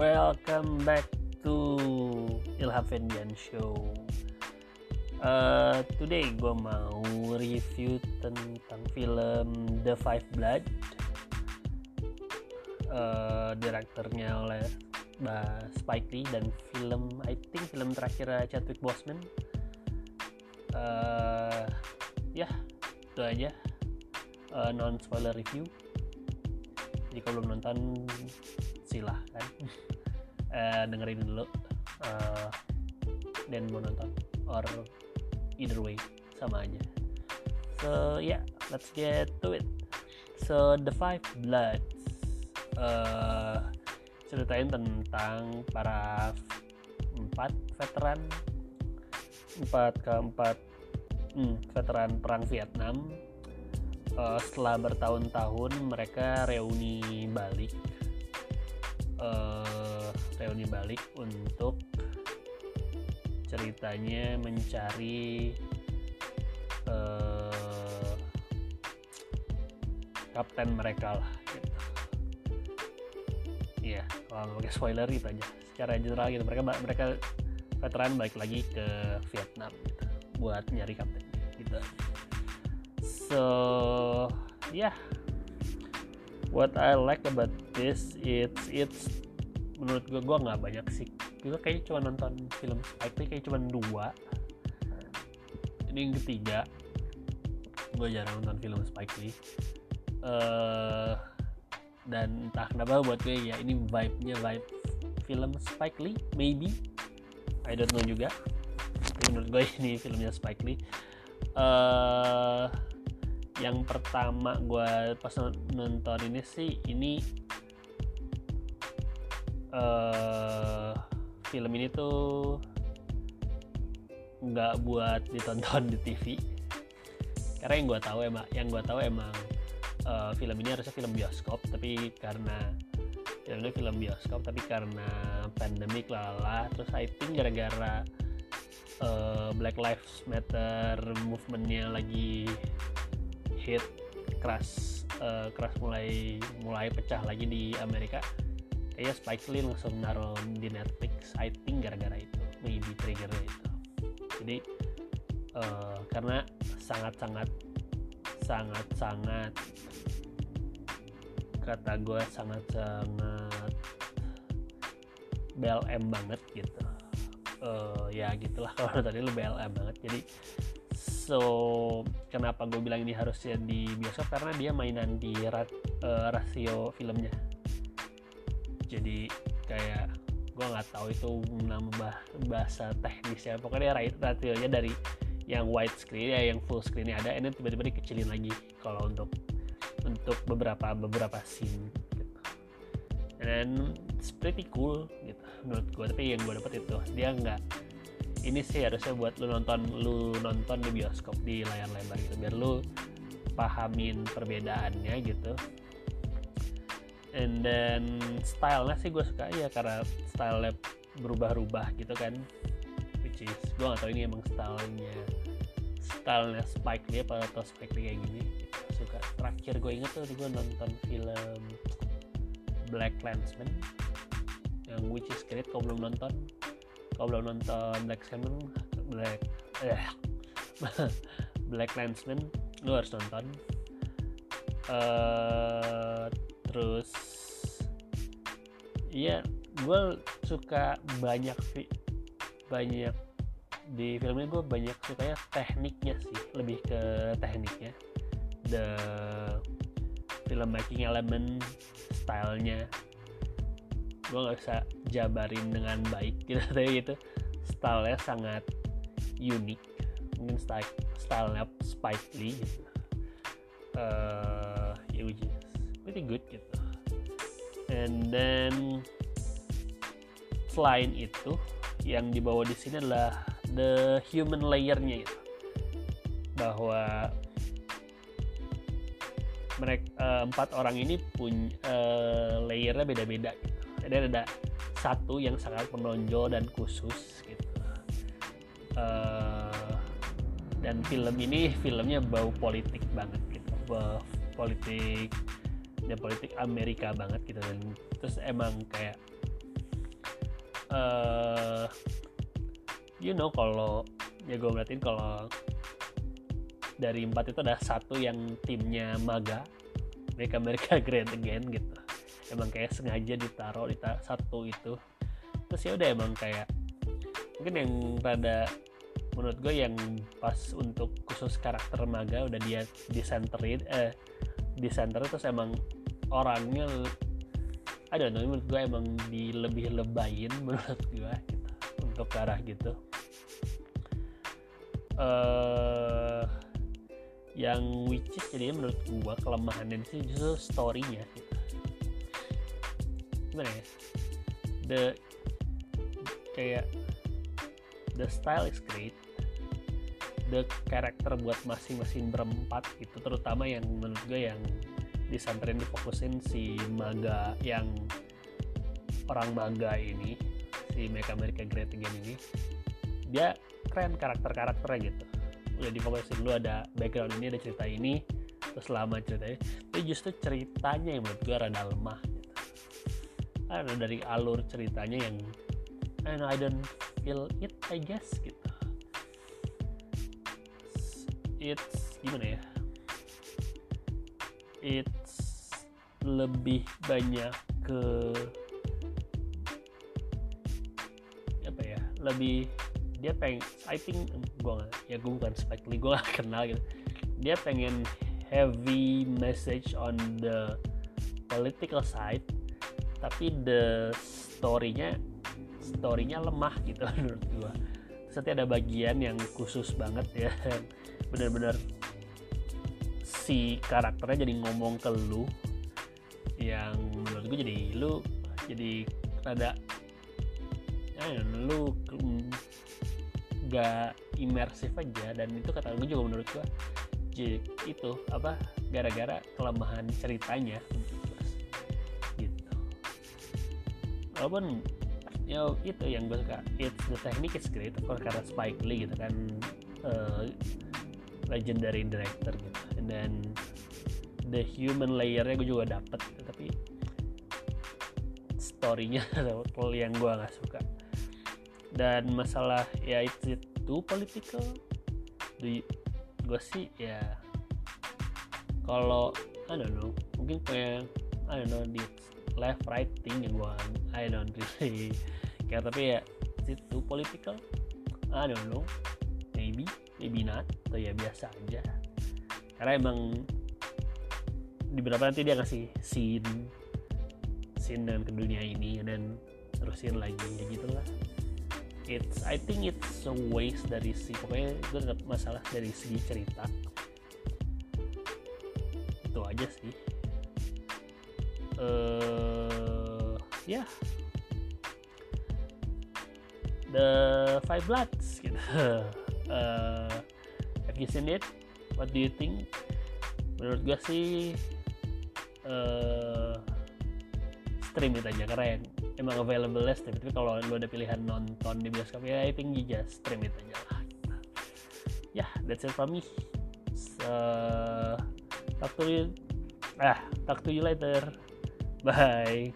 welcome back to Ilham Fendian Show. Uh, today gue mau review tentang film The Five Blood. Uh, direkturnya oleh uh, Spike Lee dan film I think film terakhir Chadwick Boseman. Uh, ya itu aja uh, non spoiler review. Jika belum nonton silahkan uh, dengerin dulu uh, dan mau nonton. Or either way sama aja. So yeah let's get to it. So the five bloods. Uh, ceritain tentang para empat veteran empat keempat hmm, veteran perang Vietnam. Uh, setelah bertahun-tahun mereka reuni balik uh, reuni balik untuk ceritanya mencari uh, kapten mereka lah gitu. Iya, kalau pakai spoiler itu aja. Secara general gitu mereka mereka veteran balik lagi ke Vietnam gitu buat nyari kapten gitu. So, yeah what I like about this it's it's menurut gue gue nggak banyak sih. Gue kayaknya cuma nonton film Spike Lee kayak cuma dua. Ini yang ketiga. Gue jarang nonton film Spike Lee. Uh, dan entah kenapa buat gue ya ini vibe-nya vibe film Spike Lee maybe. I don't know juga. Tapi menurut gue ini filmnya Spike Lee. Uh, yang pertama gue pas nonton ini sih ini uh, film ini tuh nggak buat ditonton di TV karena yang gue tahu emang yang gue tahu emang uh, film ini harusnya film bioskop tapi karena filmnya film bioskop tapi karena pandemik lala terus I think gara-gara uh, Black Lives Matter movementnya lagi hit keras uh, keras mulai mulai pecah lagi di Amerika kayaknya Spike Lee langsung naruh di Netflix I think gara-gara itu maybe triggernya itu. Jadi uh, karena sangat-sangat sangat-sangat kata gue sangat-sangat BLM banget gitu. Uh, ya gitulah kalau tadi lu BLM banget. Jadi so kenapa gue bilang ini harusnya di bioskop? Karena dia mainan di rat, uh, rasio filmnya jadi kayak gue nggak tahu itu nama bahasa teknisnya pokoknya rasionya dari yang wide screen ya yang full screennya ada ini tiba-tiba dikecilin lagi kalau untuk untuk beberapa beberapa scene gitu. dan it's pretty cool gitu menurut gue tapi yang gue dapat itu dia nggak ini sih harusnya buat lu nonton lu nonton di bioskop di layar lebar gitu biar lu pahamin perbedaannya gitu and then stylenya sih gue suka ya karena style berubah-ubah gitu kan. Which is gue gak tau ini emang stylenya stylenya Spike Lee apa atau Spike Lee kayak gini. Suka. Terakhir gue inget tuh gue nonton film Black Landsman yang which is great kalau belum nonton. Kalau belum nonton Black Salmon Black eh, Black Landsman lu harus nonton. Uh, terus iya gue suka banyak banyak di filmnya gue banyak sukanya tekniknya sih lebih ke tekniknya. The filmmaking element stylenya. Gue nggak bisa jabarin dengan baik gitu tapi gitu. Stylenya sangat unik mungkin style stylenya Spike Lee gitu. Uh, ya is pretty good gitu. And then selain itu yang dibawa di sini adalah the human layernya gitu. Bahwa mereka uh, empat orang ini punya uh, layernya beda-beda gitu. Dan ada satu yang sangat menonjol dan khusus gitu. Uh, dan film ini filmnya bau politik banget gitu. Bau politik dan politik Amerika banget gitu dan terus emang kayak uh, you know kalau ya gue berarti kalau dari empat itu ada satu yang timnya maga mereka mereka great again gitu. Emang kayak sengaja ditaruh di satu itu. Terus ya udah emang kayak mungkin yang rada menurut gue yang pas untuk khusus karakter maga udah dia disenterin eh disenter terus emang orangnya ada know menurut gue emang di lebih lebayin menurut gue gitu untuk ke arah gitu uh, yang which is jadi menurut gue kelemahannya sih justru storynya gitu. gimana ya the kayak the style is great the karakter buat masing-masing berempat itu terutama yang menurut gue yang disantren difokusin si maga yang orang maga ini si Make America Great Again ini. Dia keren karakter-karakternya gitu. Udah difokusin lu ada background ini ada cerita ini terus lama ceritanya. Tapi justru ceritanya yang menurut gue rada lemah gitu. Ada dari alur ceritanya yang know, I don't feel it I guess gitu it's gimana ya? It's lebih banyak ke apa ya? Lebih dia pengen I think gue ya gue bukan Spike Lee gue gak kenal gitu. Dia pengen heavy message on the political side tapi the storynya storynya lemah gitu menurut gue setiap ada bagian yang khusus banget ya bener-bener si karakternya jadi ngomong ke lu yang menurut gue jadi lu jadi rada ya lu gak imersif aja. Dan itu kata gue juga menurut gue itu apa gara-gara kelemahan ceritanya gitu. Walaupun ya itu yang gue suka it's the technique is great karena Spike Lee gitu kan uh, legendary director gitu. And then the human layernya gue juga dapet tapi storynya yang gue nggak suka. Dan masalah ya itu itu political? Gue sih ya kalau I don't know mungkin kayak I don't know di left right thing yang gue I don't really kayak tapi ya itu political? I don't know not atau ya biasa aja. Karena emang di beberapa nanti dia ngasih scene scene dengan ke dunia ini dan terusin lagi ya gitulah. It's I think it's a waste dari si pokoknya itu tetap masalah dari segi cerita. Itu aja sih. Uh, ya. Yeah. the five bloods gitu uh, have you seen it? What do you think? Menurut gue sih uh, stream it aja yang emang available ya stream. Tapi kalau lu ada pilihan nonton di bioskop ya I think you just stream it aja lah. Ya yeah, that's it from me. So, talk to you. Ah talk to you later. Bye